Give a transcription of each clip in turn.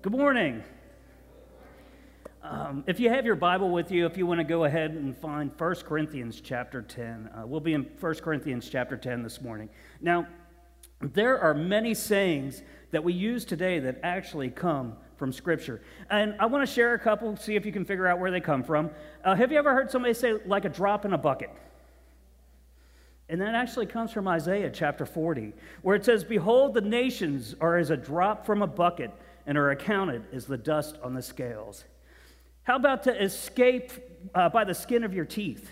Good morning. Um, if you have your Bible with you, if you want to go ahead and find 1 Corinthians chapter 10, uh, we'll be in 1 Corinthians chapter 10 this morning. Now, there are many sayings that we use today that actually come from Scripture. And I want to share a couple, see if you can figure out where they come from. Uh, have you ever heard somebody say, like a drop in a bucket? And that actually comes from Isaiah chapter 40, where it says, Behold, the nations are as a drop from a bucket and are accounted as the dust on the scales. How about to escape uh, by the skin of your teeth?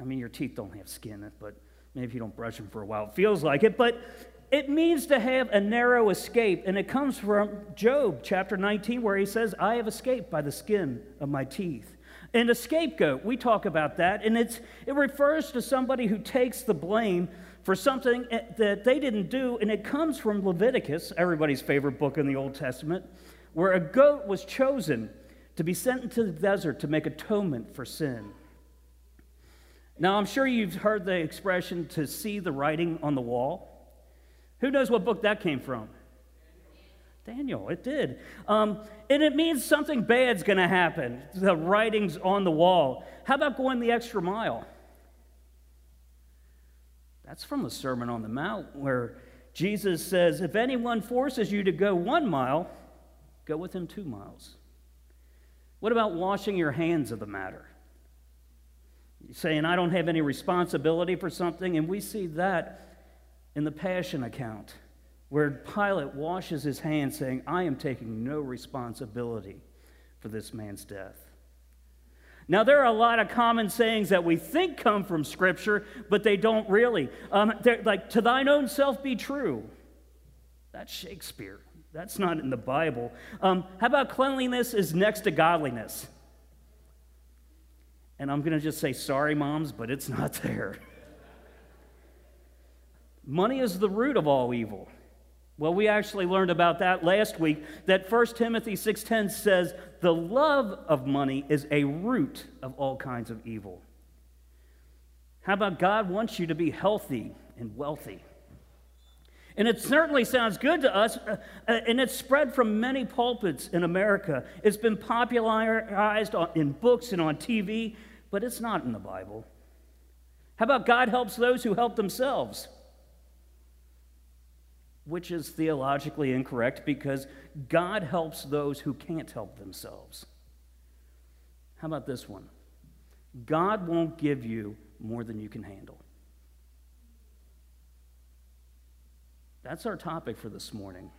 I mean, your teeth don't have skin, but maybe if you don't brush them for a while. It feels like it, but it means to have a narrow escape, and it comes from Job chapter 19, where he says, I have escaped by the skin of my teeth. And a scapegoat, we talk about that, and it's, it refers to somebody who takes the blame for something eh, that they didn't do, and it comes from Leviticus, everybody's favorite book in the Old Testament, where a goat was chosen to be sent into the desert to make atonement for sin. Now, I'm sure you've heard the expression to see the writing on the wall. Who knows what book that came from? Daniel, it did. Um, and it means something bad's going to happen. The writing's on the wall. How about going the extra mile? That's from the Sermon on the Mount, where Jesus says, If anyone forces you to go one mile, go with him two miles. What about washing your hands of the matter? saying, I don't have any responsibility for something, and we see that in the Passion account where Pilate washes his hands, saying, I am taking no responsibility for this man's death. Now, there are a lot of common sayings that we think come from Scripture, but they don't really. Um, like, to thine own self be true. That's Shakespeare. That's not in the Bible. Um, how about cleanliness is next to godliness? And I'm going to just say, sorry, moms, but it's not there. Money is the root of all evil. Well, we actually learned about that last week that 1 Timothy 6:10 says the love of money is a root of all kinds of evil. How about God wants you to be healthy and wealthy? And it certainly sounds good to us, uh, uh, and it's spread from many pulpits in America. It's been popularized in books and on TV, but it's not in the Bible. How about God helps those who help themselves? Which is theologically incorrect because God helps those who can't help themselves. How about this one? God won't give you more than you can handle. That's our topic for this morning.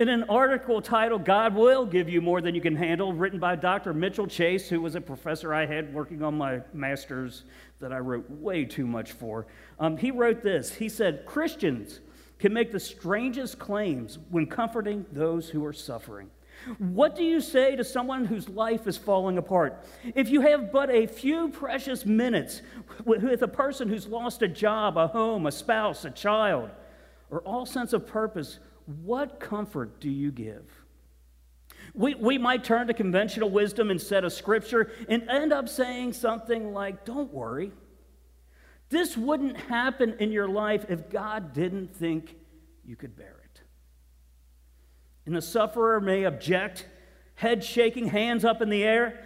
In an article titled God Will Give You More Than You Can Handle, written by Dr. Mitchell Chase, who was a professor I had working on my master's that I wrote way too much for, um, he wrote this. He said, Christians can make the strangest claims when comforting those who are suffering. What do you say to someone whose life is falling apart? If you have but a few precious minutes with a person who's lost a job, a home, a spouse, a child, or all sense of purpose, what comfort do you give? We, we might turn to conventional wisdom instead of scripture and end up saying something like, Don't worry, this wouldn't happen in your life if God didn't think you could bear it. And the sufferer may object, head shaking, hands up in the air,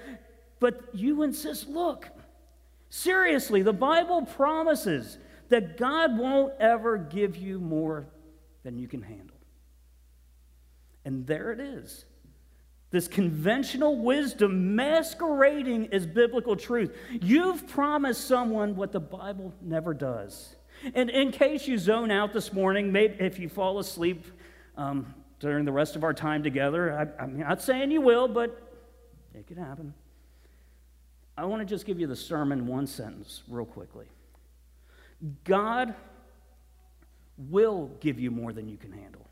but you insist look, seriously, the Bible promises that God won't ever give you more than you can handle. And there it is. This conventional wisdom masquerading as biblical truth. You've promised someone what the Bible never does. And in case you zone out this morning, maybe if you fall asleep um, during the rest of our time together, I, I'm not saying you will, but it could happen. I want to just give you the sermon one sentence, real quickly. God will give you more than you can handle,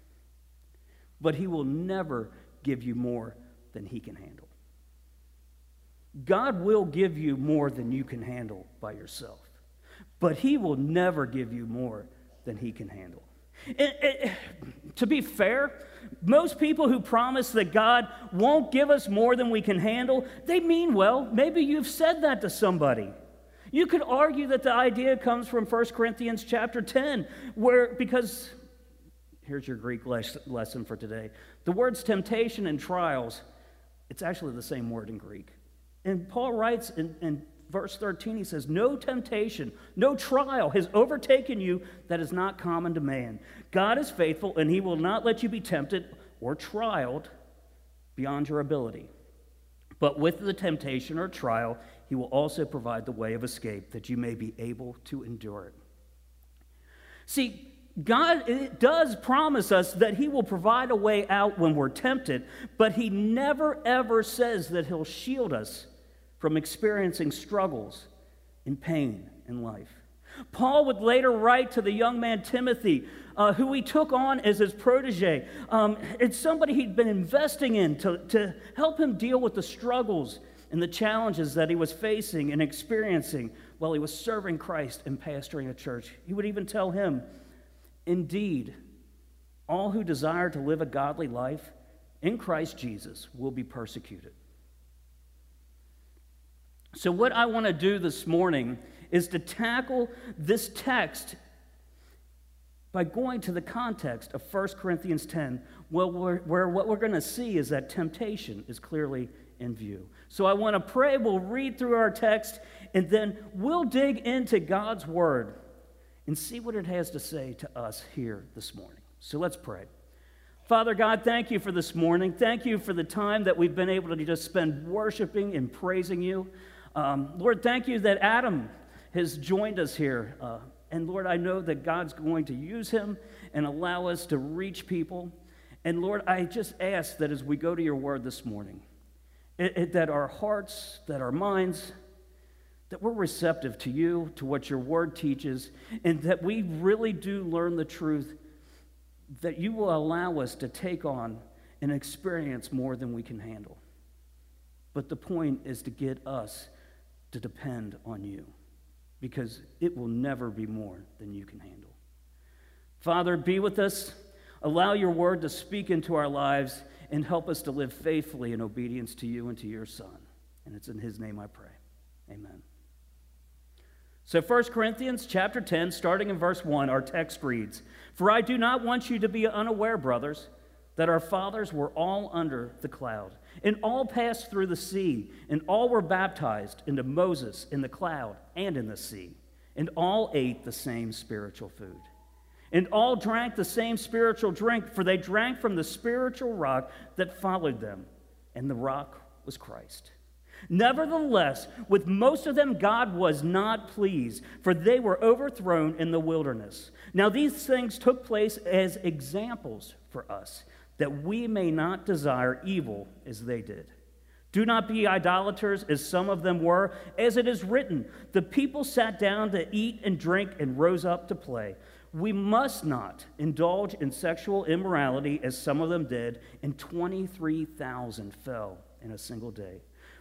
but He will never give you more than He can handle. God will give you more than you can handle by yourself, but He will never give you more than He can handle. It, it, to be fair, most people who promise that God won't give us more than we can handle, they mean well. Maybe you've said that to somebody. You could argue that the idea comes from 1 Corinthians chapter 10, where because Here's your Greek les- lesson for today. The words temptation and trials, it's actually the same word in Greek. And Paul writes in, in verse 13, he says, No temptation, no trial has overtaken you that is not common to man. God is faithful, and he will not let you be tempted or trialed beyond your ability. But with the temptation or trial, he will also provide the way of escape that you may be able to endure it. See, God does promise us that He will provide a way out when we're tempted, but He never ever says that He'll shield us from experiencing struggles and pain in life. Paul would later write to the young man Timothy, uh, who he took on as his protege. Um, it's somebody he'd been investing in to, to help him deal with the struggles and the challenges that he was facing and experiencing while he was serving Christ and pastoring a church. He would even tell him, Indeed, all who desire to live a godly life in Christ Jesus will be persecuted. So, what I want to do this morning is to tackle this text by going to the context of 1 Corinthians 10, where, where what we're going to see is that temptation is clearly in view. So, I want to pray, we'll read through our text, and then we'll dig into God's word and see what it has to say to us here this morning. So let's pray. Father God, thank you for this morning. Thank you for the time that we've been able to just spend worshiping and praising you. Um, Lord, thank you that Adam has joined us here. Uh, and Lord, I know that God's going to use him and allow us to reach people. And Lord, I just ask that as we go to your word this morning, it, it, that our hearts, that our minds, that we're receptive to you, to what your word teaches, and that we really do learn the truth that you will allow us to take on and experience more than we can handle. But the point is to get us to depend on you because it will never be more than you can handle. Father, be with us. Allow your word to speak into our lives and help us to live faithfully in obedience to you and to your Son. And it's in his name I pray. Amen. So 1 Corinthians chapter 10 starting in verse 1 our text reads, "For I do not want you to be unaware, brothers, that our fathers were all under the cloud, and all passed through the sea, and all were baptized into Moses in the cloud and in the sea, and all ate the same spiritual food." And all drank the same spiritual drink, for they drank from the spiritual rock that followed them, and the rock was Christ. Nevertheless, with most of them, God was not pleased, for they were overthrown in the wilderness. Now, these things took place as examples for us, that we may not desire evil as they did. Do not be idolaters, as some of them were, as it is written The people sat down to eat and drink and rose up to play. We must not indulge in sexual immorality, as some of them did, and 23,000 fell in a single day.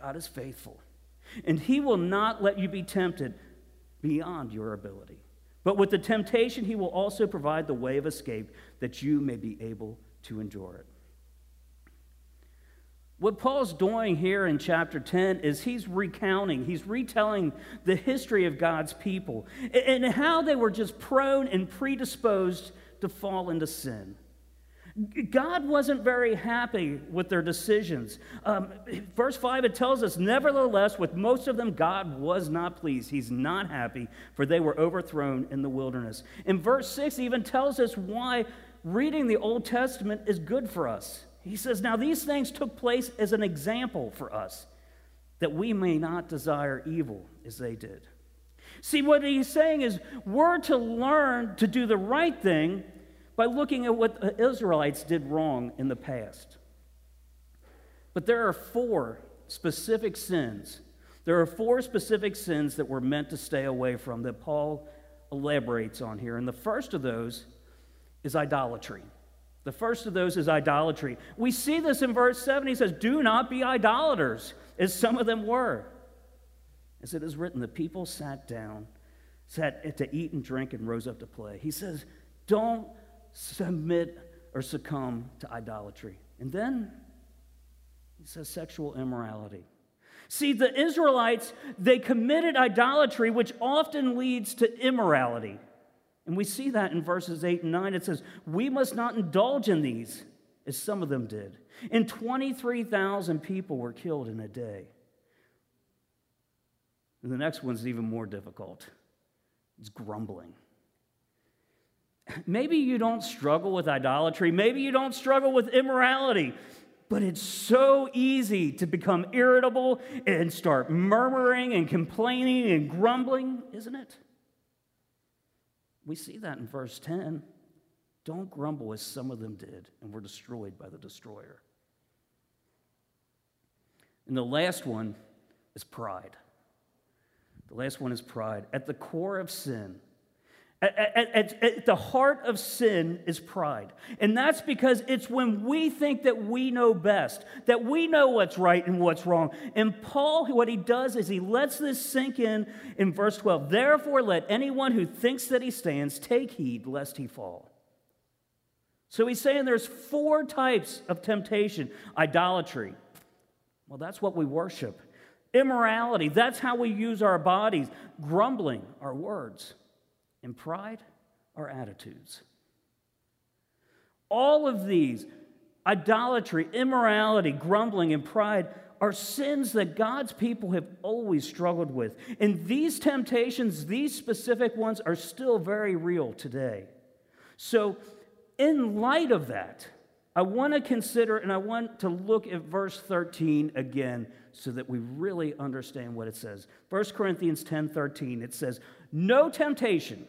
God is faithful, and He will not let you be tempted beyond your ability. But with the temptation, He will also provide the way of escape that you may be able to endure it. What Paul's doing here in chapter 10 is he's recounting, he's retelling the history of God's people and how they were just prone and predisposed to fall into sin. God wasn't very happy with their decisions. Um, verse 5, it tells us, Nevertheless, with most of them, God was not pleased. He's not happy, for they were overthrown in the wilderness. And verse 6 even tells us why reading the Old Testament is good for us. He says, Now these things took place as an example for us, that we may not desire evil as they did. See, what he's saying is, we're to learn to do the right thing by looking at what the Israelites did wrong in the past. But there are four specific sins. There are four specific sins that we're meant to stay away from that Paul elaborates on here. And the first of those is idolatry. The first of those is idolatry. We see this in verse 7. He says, Do not be idolaters, as some of them were. As it is written, the people sat down, sat to eat and drink, and rose up to play. He says, Don't submit or succumb to idolatry. And then he says, Sexual immorality. See, the Israelites, they committed idolatry, which often leads to immorality. And we see that in verses 8 and 9. It says, We must not indulge in these, as some of them did. And 23,000 people were killed in a day. And the next one's even more difficult it's grumbling. Maybe you don't struggle with idolatry, maybe you don't struggle with immorality. But it's so easy to become irritable and start murmuring and complaining and grumbling, isn't it? We see that in verse 10. Don't grumble as some of them did and were destroyed by the destroyer. And the last one is pride. The last one is pride. At the core of sin, at, at, at, the heart of sin is pride. And that's because it's when we think that we know best, that we know what's right and what's wrong. And Paul, what he does is he lets this sink in in verse 12. Therefore, let anyone who thinks that he stands take heed lest he fall. So he's saying there's four types of temptation idolatry. Well, that's what we worship. Immorality, that's how we use our bodies. Grumbling, our words and pride are attitudes. All of these, idolatry, immorality, grumbling, and pride, are sins that God's people have always struggled with. And these temptations, these specific ones, are still very real today. So, in light of that, I want to consider and I want to look at verse 13 again so that we really understand what it says. 1 Corinthians 10 13, it says, No temptation.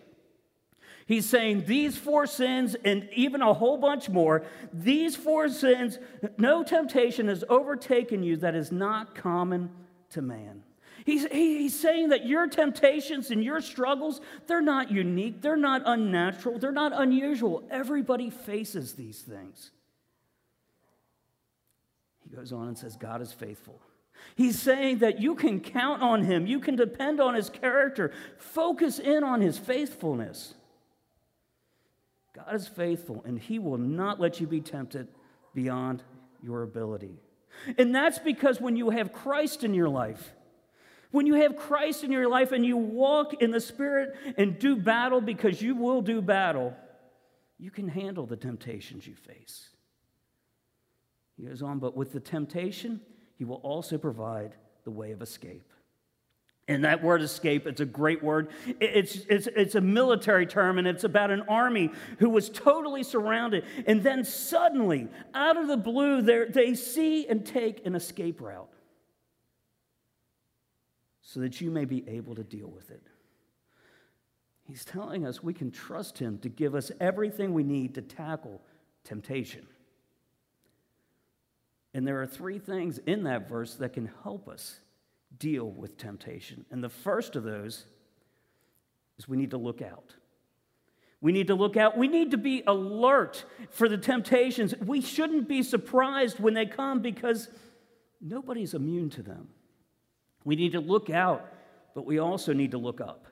He's saying these four sins and even a whole bunch more, these four sins, no temptation has overtaken you that is not common to man. He's, he's saying that your temptations and your struggles, they're not unique, they're not unnatural, they're not unusual. Everybody faces these things. He goes on and says, God is faithful. He's saying that you can count on him, you can depend on his character, focus in on his faithfulness. God is faithful, and he will not let you be tempted beyond your ability. And that's because when you have Christ in your life, when you have Christ in your life and you walk in the Spirit and do battle because you will do battle, you can handle the temptations you face. He goes on, but with the temptation, he will also provide the way of escape. And that word escape, it's a great word. It's, it's, it's a military term, and it's about an army who was totally surrounded. And then suddenly, out of the blue, they see and take an escape route so that you may be able to deal with it. He's telling us we can trust Him to give us everything we need to tackle temptation. And there are three things in that verse that can help us deal with temptation. And the first of those is we need to look out. We need to look out. We need to be alert for the temptations. We shouldn't be surprised when they come because nobody's immune to them. We need to look out, but we also need to look up.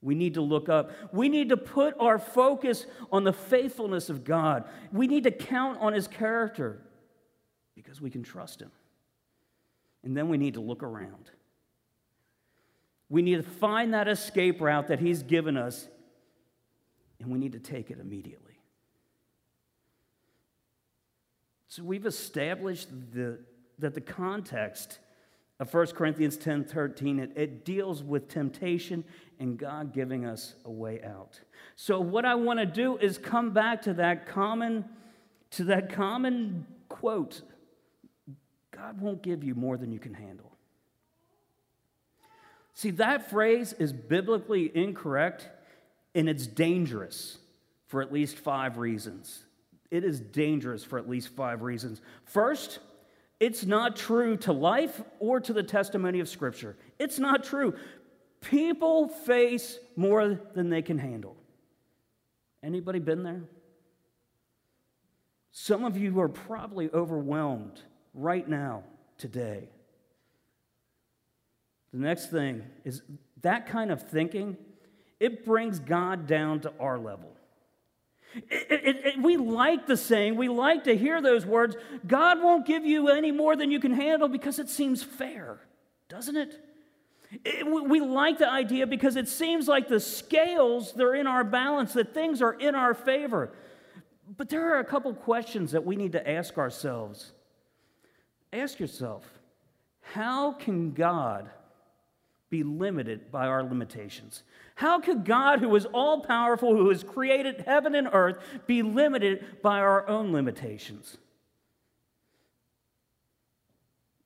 We need to look up. We need to put our focus on the faithfulness of God. We need to count on His character because we can trust Him. And then we need to look around. We need to find that escape route that He's given us, and we need to take it immediately. So we've established the, that the context of 1 Corinthians 10 13, it, it deals with temptation and God giving us a way out. So what I want to do is come back to that common, to that common quote God won't give you more than you can handle. See, that phrase is biblically incorrect and it's dangerous for at least five reasons. It is dangerous for at least five reasons. First, it's not true to life or to the testimony of Scripture. It's not true. People face more than they can handle. Anybody been there? Some of you are probably overwhelmed right now, today. The next thing is that kind of thinking, it brings God down to our level. It, it, it, we like the saying, we like to hear those words God won't give you any more than you can handle because it seems fair, doesn't it? we like the idea because it seems like the scales, they're in our balance, that things are in our favor. But there are a couple questions that we need to ask ourselves. Ask yourself, how can God be limited by our limitations? How could God, who is all powerful, who has created heaven and earth, be limited by our own limitations?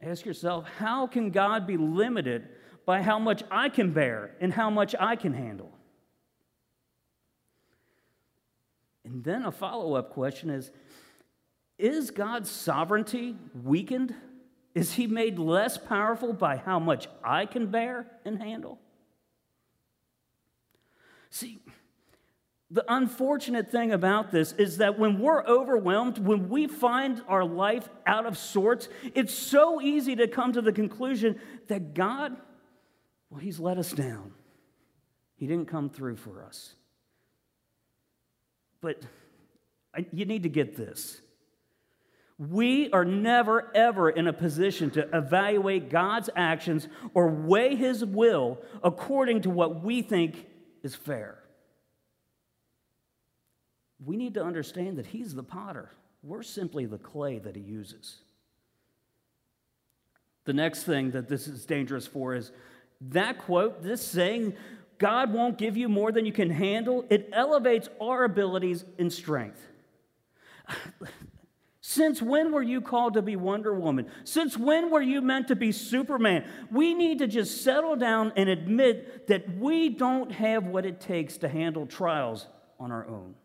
Ask yourself, how can God be limited by how much I can bear and how much I can handle? And then a follow up question is Is God's sovereignty weakened? Is he made less powerful by how much I can bear and handle? See, the unfortunate thing about this is that when we're overwhelmed, when we find our life out of sorts, it's so easy to come to the conclusion that God, well, He's let us down. He didn't come through for us. But you need to get this. We are never, ever in a position to evaluate God's actions or weigh His will according to what we think is fair. We need to understand that He's the potter, we're simply the clay that He uses. The next thing that this is dangerous for is that quote, this saying, God won't give you more than you can handle, it elevates our abilities and strength. Since when were you called to be Wonder Woman? Since when were you meant to be Superman? We need to just settle down and admit that we don't have what it takes to handle trials on our own.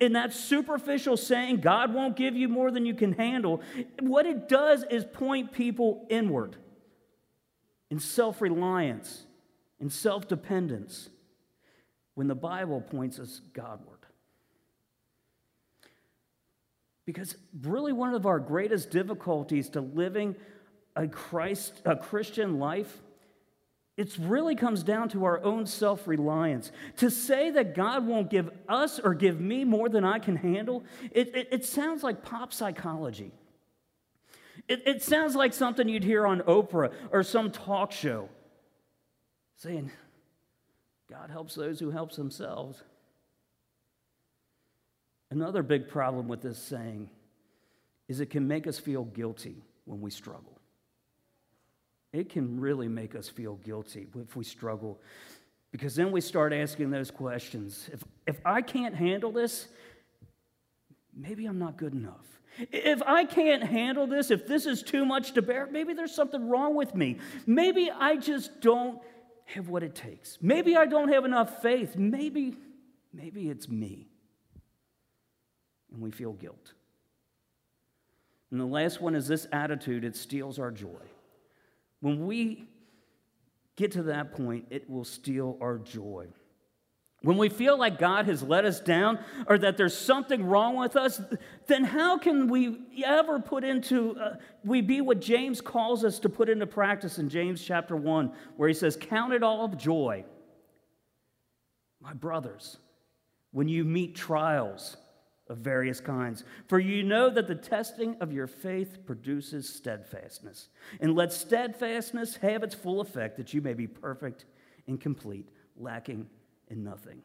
In that superficial saying, God won't give you more than you can handle, what it does is point people inward in self reliance, in self dependence, when the Bible points us Godward. Because really, one of our greatest difficulties to living a, Christ, a Christian life, it really comes down to our own self reliance. To say that God won't give us or give me more than I can handle, it, it, it sounds like pop psychology. It, it sounds like something you'd hear on Oprah or some talk show saying, God helps those who helps themselves. Another big problem with this saying is it can make us feel guilty when we struggle. It can really make us feel guilty if we struggle because then we start asking those questions. If, if I can't handle this, maybe I'm not good enough. If I can't handle this, if this is too much to bear, maybe there's something wrong with me. Maybe I just don't have what it takes. Maybe I don't have enough faith. Maybe, maybe it's me and we feel guilt. And the last one is this attitude it steals our joy. When we get to that point, it will steal our joy. When we feel like God has let us down or that there's something wrong with us, then how can we ever put into, uh, we be what James calls us to put into practice in James chapter 1, where he says, Count it all joy, my brothers, when you meet trials of various kinds. For you know that the testing of your faith produces steadfastness. And let steadfastness have its full effect, that you may be perfect and complete, lacking in nothing.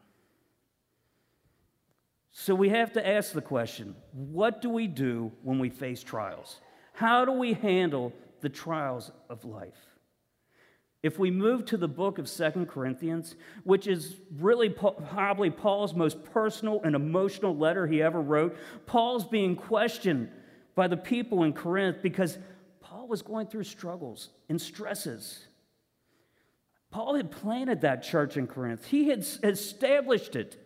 So we have to ask the question what do we do when we face trials? How do we handle the trials of life? If we move to the book of Second Corinthians, which is really probably Paul's most personal and emotional letter he ever wrote, Paul's being questioned by the people in Corinth because Paul was going through struggles and stresses. Paul had planted that church in Corinth, he had established it.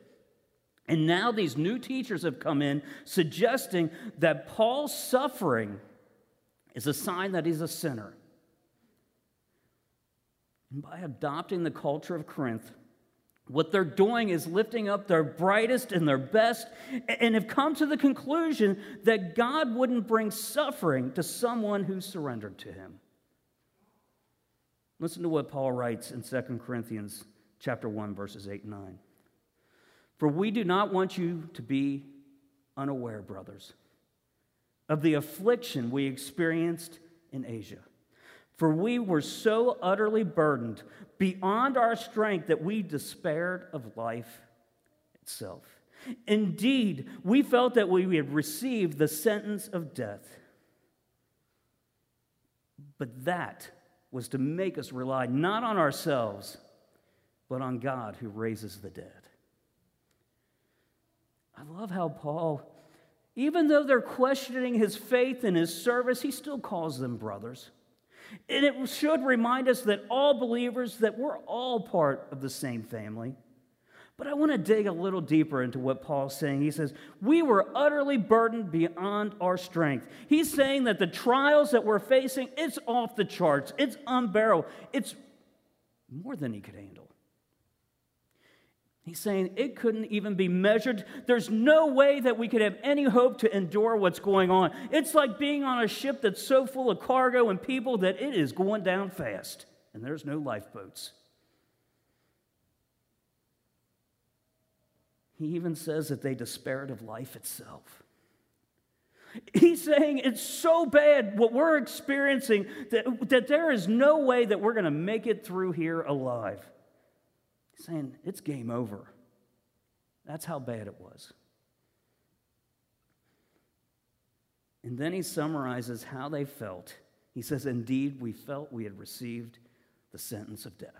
And now these new teachers have come in suggesting that Paul's suffering is a sign that he's a sinner and by adopting the culture of Corinth, What they're doing is lifting up their brightest and their best and have come to the conclusion that God wouldn't bring suffering to someone who surrendered to him. Listen to what Paul writes in 2 Corinthians chapter 1 verses 8 and 9. For we do not want you to be unaware, brothers, of the affliction we experienced in Asia. For we were so utterly burdened beyond our strength that we despaired of life itself. Indeed, we felt that we had received the sentence of death. But that was to make us rely not on ourselves, but on God who raises the dead. I love how Paul, even though they're questioning his faith and his service, he still calls them brothers. And it should remind us that all believers, that we're all part of the same family. But I want to dig a little deeper into what Paul's saying. He says, We were utterly burdened beyond our strength. He's saying that the trials that we're facing, it's off the charts, it's unbearable, it's more than he could handle. He's saying it couldn't even be measured. There's no way that we could have any hope to endure what's going on. It's like being on a ship that's so full of cargo and people that it is going down fast, and there's no lifeboats. He even says that they despaired of life itself. He's saying it's so bad what we're experiencing that, that there is no way that we're going to make it through here alive saying, It's game over. That's how bad it was. And then he summarizes how they felt. He says, Indeed, we felt we had received the sentence of death.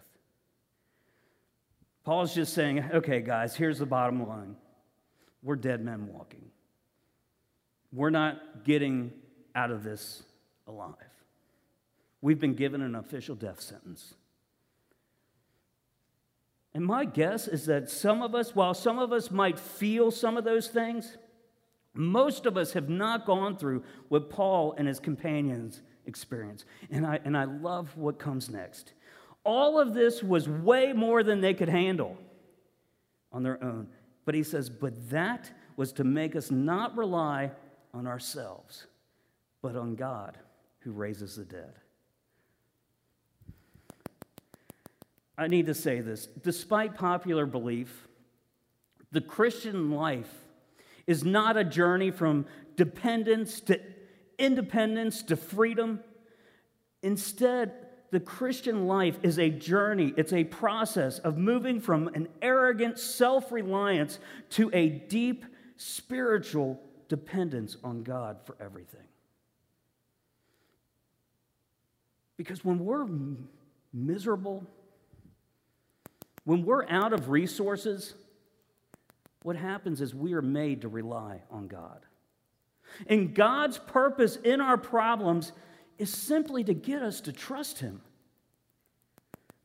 Paul's just saying, Okay, guys, here's the bottom line we're dead men walking. We're not getting out of this alive. We've been given an official death sentence. And my guess is that some of us, while some of us might feel some of those things, most of us have not gone through what Paul and his companions experienced. And I, and I love what comes next. All of this was way more than they could handle on their own. But he says, but that was to make us not rely on ourselves, but on God who raises the dead. I need to say this. Despite popular belief, the Christian life is not a journey from dependence to independence to freedom. Instead, the Christian life is a journey, it's a process of moving from an arrogant self reliance to a deep spiritual dependence on God for everything. Because when we're miserable, when we're out of resources, what happens is we are made to rely on God. And God's purpose in our problems is simply to get us to trust Him.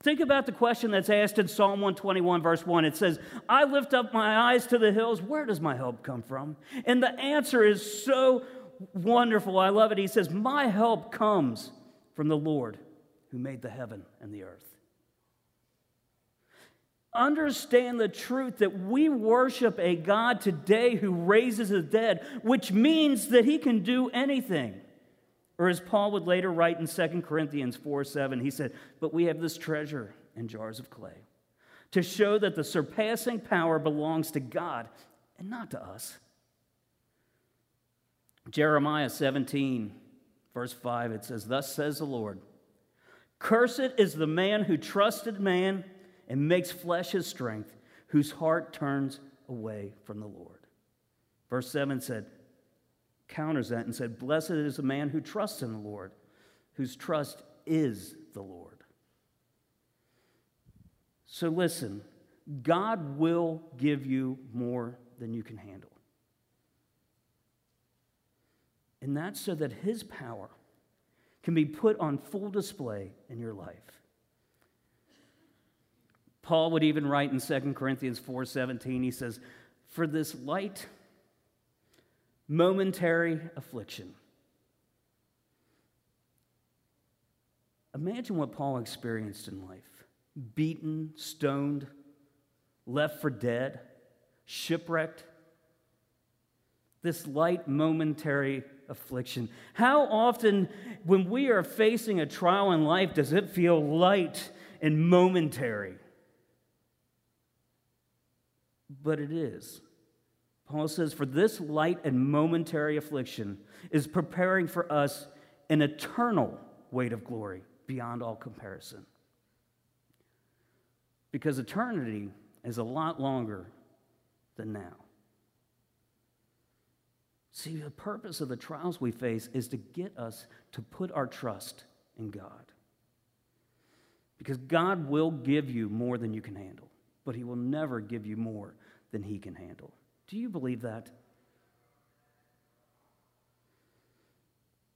Think about the question that's asked in Psalm 121, verse 1. It says, I lift up my eyes to the hills. Where does my help come from? And the answer is so wonderful. I love it. He says, My help comes from the Lord who made the heaven and the earth understand the truth that we worship a God today who raises the dead, which means that he can do anything. Or as Paul would later write in 2 Corinthians 4 7, he said, But we have this treasure in jars of clay to show that the surpassing power belongs to God and not to us. Jeremiah 17, verse 5, it says, Thus says the Lord, Cursed is the man who trusted man and makes flesh his strength, whose heart turns away from the Lord. Verse 7 said, counters that and said, Blessed is the man who trusts in the Lord, whose trust is the Lord. So listen, God will give you more than you can handle. And that's so that his power can be put on full display in your life. Paul would even write in 2 Corinthians 4:17 he says, "For this light momentary affliction." Imagine what Paul experienced in life. Beaten, stoned, left for dead, shipwrecked. This light momentary affliction. How often, when we are facing a trial in life, does it feel light and momentary? But it is. Paul says, For this light and momentary affliction is preparing for us an eternal weight of glory beyond all comparison. Because eternity is a lot longer than now. See, the purpose of the trials we face is to get us to put our trust in God. Because God will give you more than you can handle, but He will never give you more than He can handle. Do you believe that?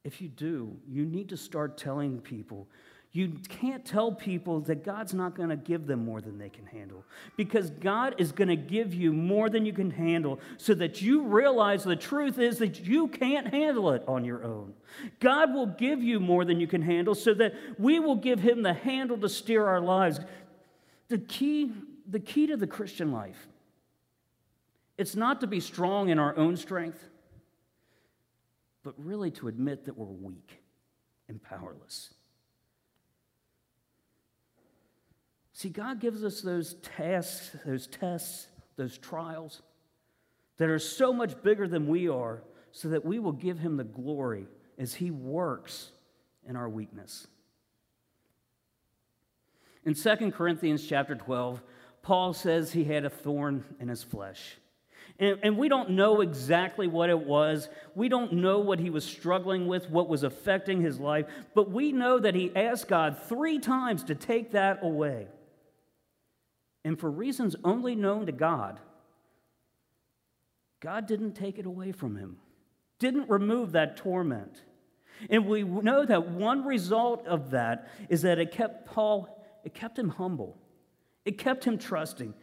If you do, you need to start telling people you can't tell people that God's not going to give them more than they can handle because God is going to give you more than you can handle so that you realize the truth is that you can't handle it on your own. God will give you more than you can handle so that we will give Him the handle to steer our lives. The key, the key to the Christian life, it's not to be strong in our own strength, but really to admit that we're weak and powerless. See, God gives us those tasks, those tests, those trials that are so much bigger than we are so that we will give Him the glory as He works in our weakness. In 2 Corinthians chapter 12, Paul says he had a thorn in his flesh. And, and, we don't know exactly what it was. We don't know what he was struggling with, what was affecting his life, but we know that he asked God three times to take that away. And for reasons only known to God, God didn't take it away from him, didn't remove that torment. And we know that one result of that is that it kept Paul, it kept him humble. It kept him trusting.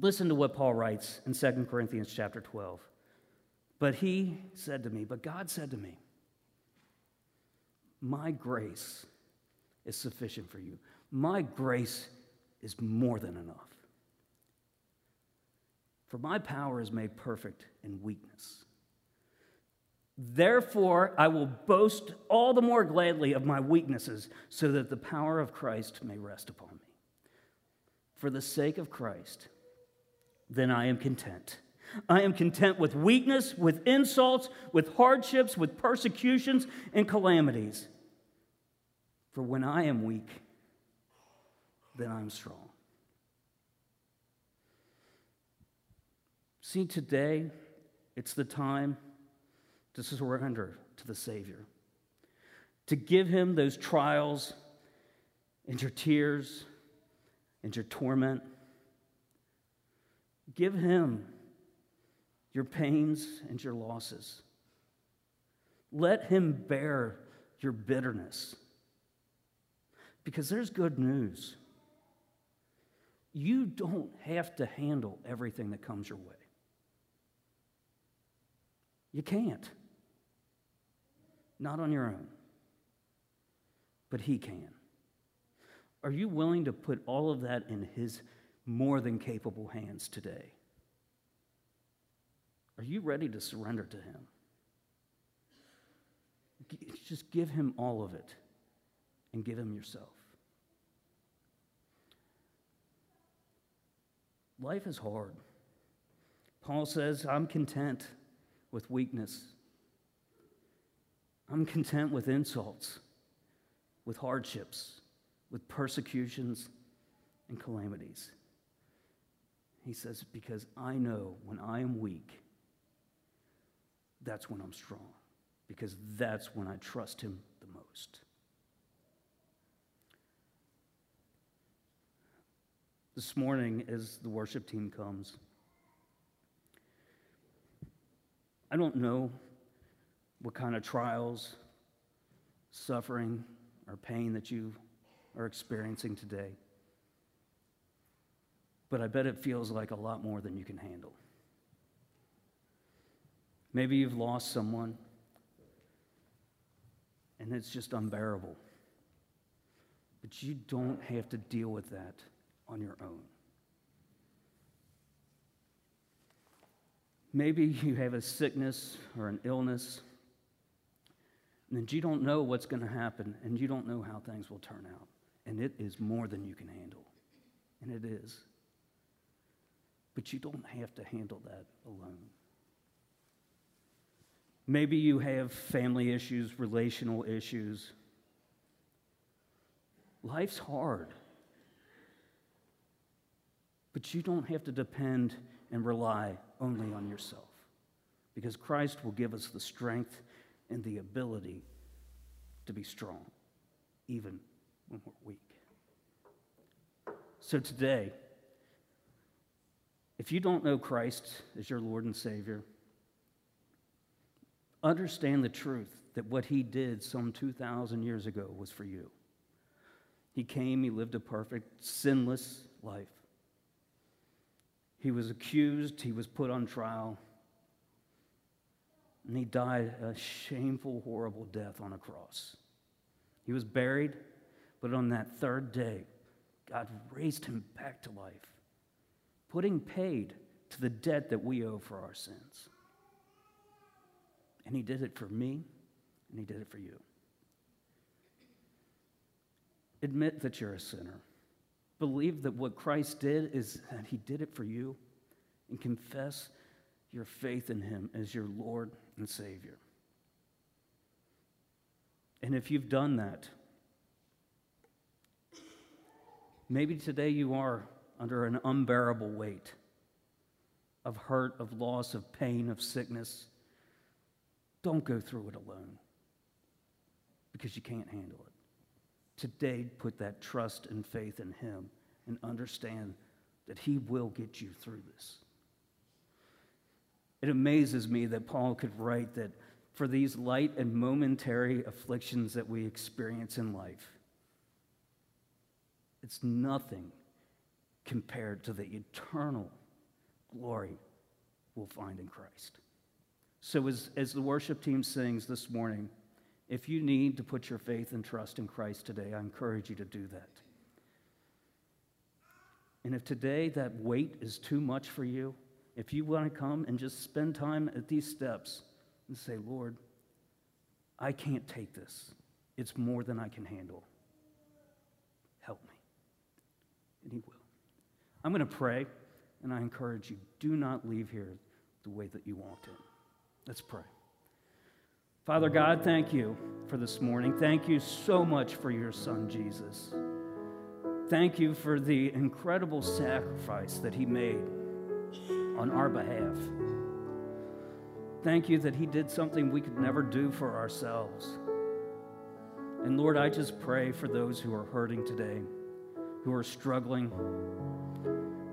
Listen to what Paul writes in 2 Corinthians chapter 12. But he said to me, but God said to me, My grace is sufficient for you. My grace is more than enough. For my power is made perfect in weakness. Therefore, I will boast all the more gladly of my weaknesses, so that the power of Christ may rest upon me. For the sake of Christ, then I am content. I am content with weakness, with insults, with hardships, with persecutions and calamities. For when I am weak, then I'm strong. See, today, it's the time to surrender to the Savior, to give Him those trials and your tears and your torment. Give Him your pains and your losses. Let Him bear your bitterness. Because there's good news you don't have to handle everything that comes your way. You can't. Not on your own. But He can. Are you willing to put all of that in His more than capable hands today? Are you ready to surrender to Him? Just give Him all of it and give Him yourself. Life is hard. Paul says, I'm content with weakness. I'm content with insults, with hardships, with persecutions and calamities. He says, Because I know when I am weak, that's when I'm strong, because that's when I trust Him the most. this morning as the worship team comes. I don't know what kind of trials, suffering, or pain that you are experiencing today. But I bet it feels like a lot more than you can handle. Maybe you've lost someone and it's just unbearable. But you don't have to deal with that on your own. Maybe you have a sickness or an illness, and you don't know what's going to happen, and you don't know how things will turn out. And it is more than you can handle. And it is. But you don't have to handle that alone. Maybe you have family issues, relational issues. Life's hard. But you don't have to depend and rely only on yourself because Christ will give us the strength and the ability to be strong, even when we're weak. So today, if you don't know Christ as your Lord and Savior, understand the truth that what He did some 2,000 years ago was for you. He came, He lived a perfect, sinless life. He was accused, He was put on trial, and He died a shameful, horrible death on a cross. He was buried, but on that third day, God raised him back to life, putting paid to the debt that we owe for our sins. And he did it for me, and he did it for you. Admit that you're a sinner. Believe that what Christ did is that he did it for you, and confess your faith in him as your Lord and Savior. And if you've done that, maybe today you are under an unbearable weight of hurt, of loss, of pain, of sickness. Don't go through it alone because you can't handle it. Today, put that trust and faith in Him and understand that He will get you through this. It amazes me that Paul could write that for these light and momentary afflictions that we experience in life. It's nothing compared to the eternal glory we'll find in Christ. So, as, as the worship team sings this morning, if you need to put your faith and trust in Christ today, I encourage you to do that. And if today that weight is too much for you, if you want to come and just spend time at these steps, and say, Lord, I can't take this. It's more than I can handle. Help me. And He will. I'm going to pray, and I encourage you do not leave here the way that you walked in. Let's pray. Father God, thank you for this morning. Thank you so much for your son, Jesus. Thank you for the incredible sacrifice that he made on our behalf. Thank you that He did something we could never do for ourselves. And Lord, I just pray for those who are hurting today, who are struggling,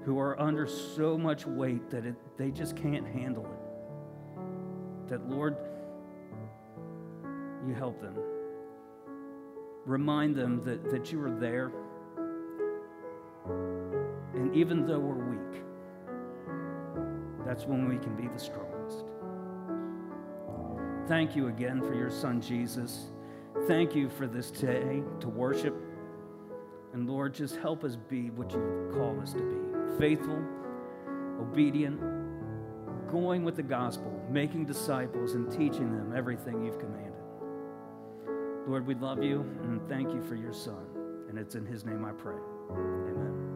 who are under so much weight that it, they just can't handle it. That, Lord, you help them. Remind them that, that you are there. And even though we're weak, that's when we can be the strongest. Thank you again for your son, Jesus. Thank you for this day to worship. And Lord, just help us be what you call us to be faithful, obedient, going with the gospel, making disciples, and teaching them everything you've commanded. Lord, we love you and thank you for your son. And it's in his name I pray. Amen.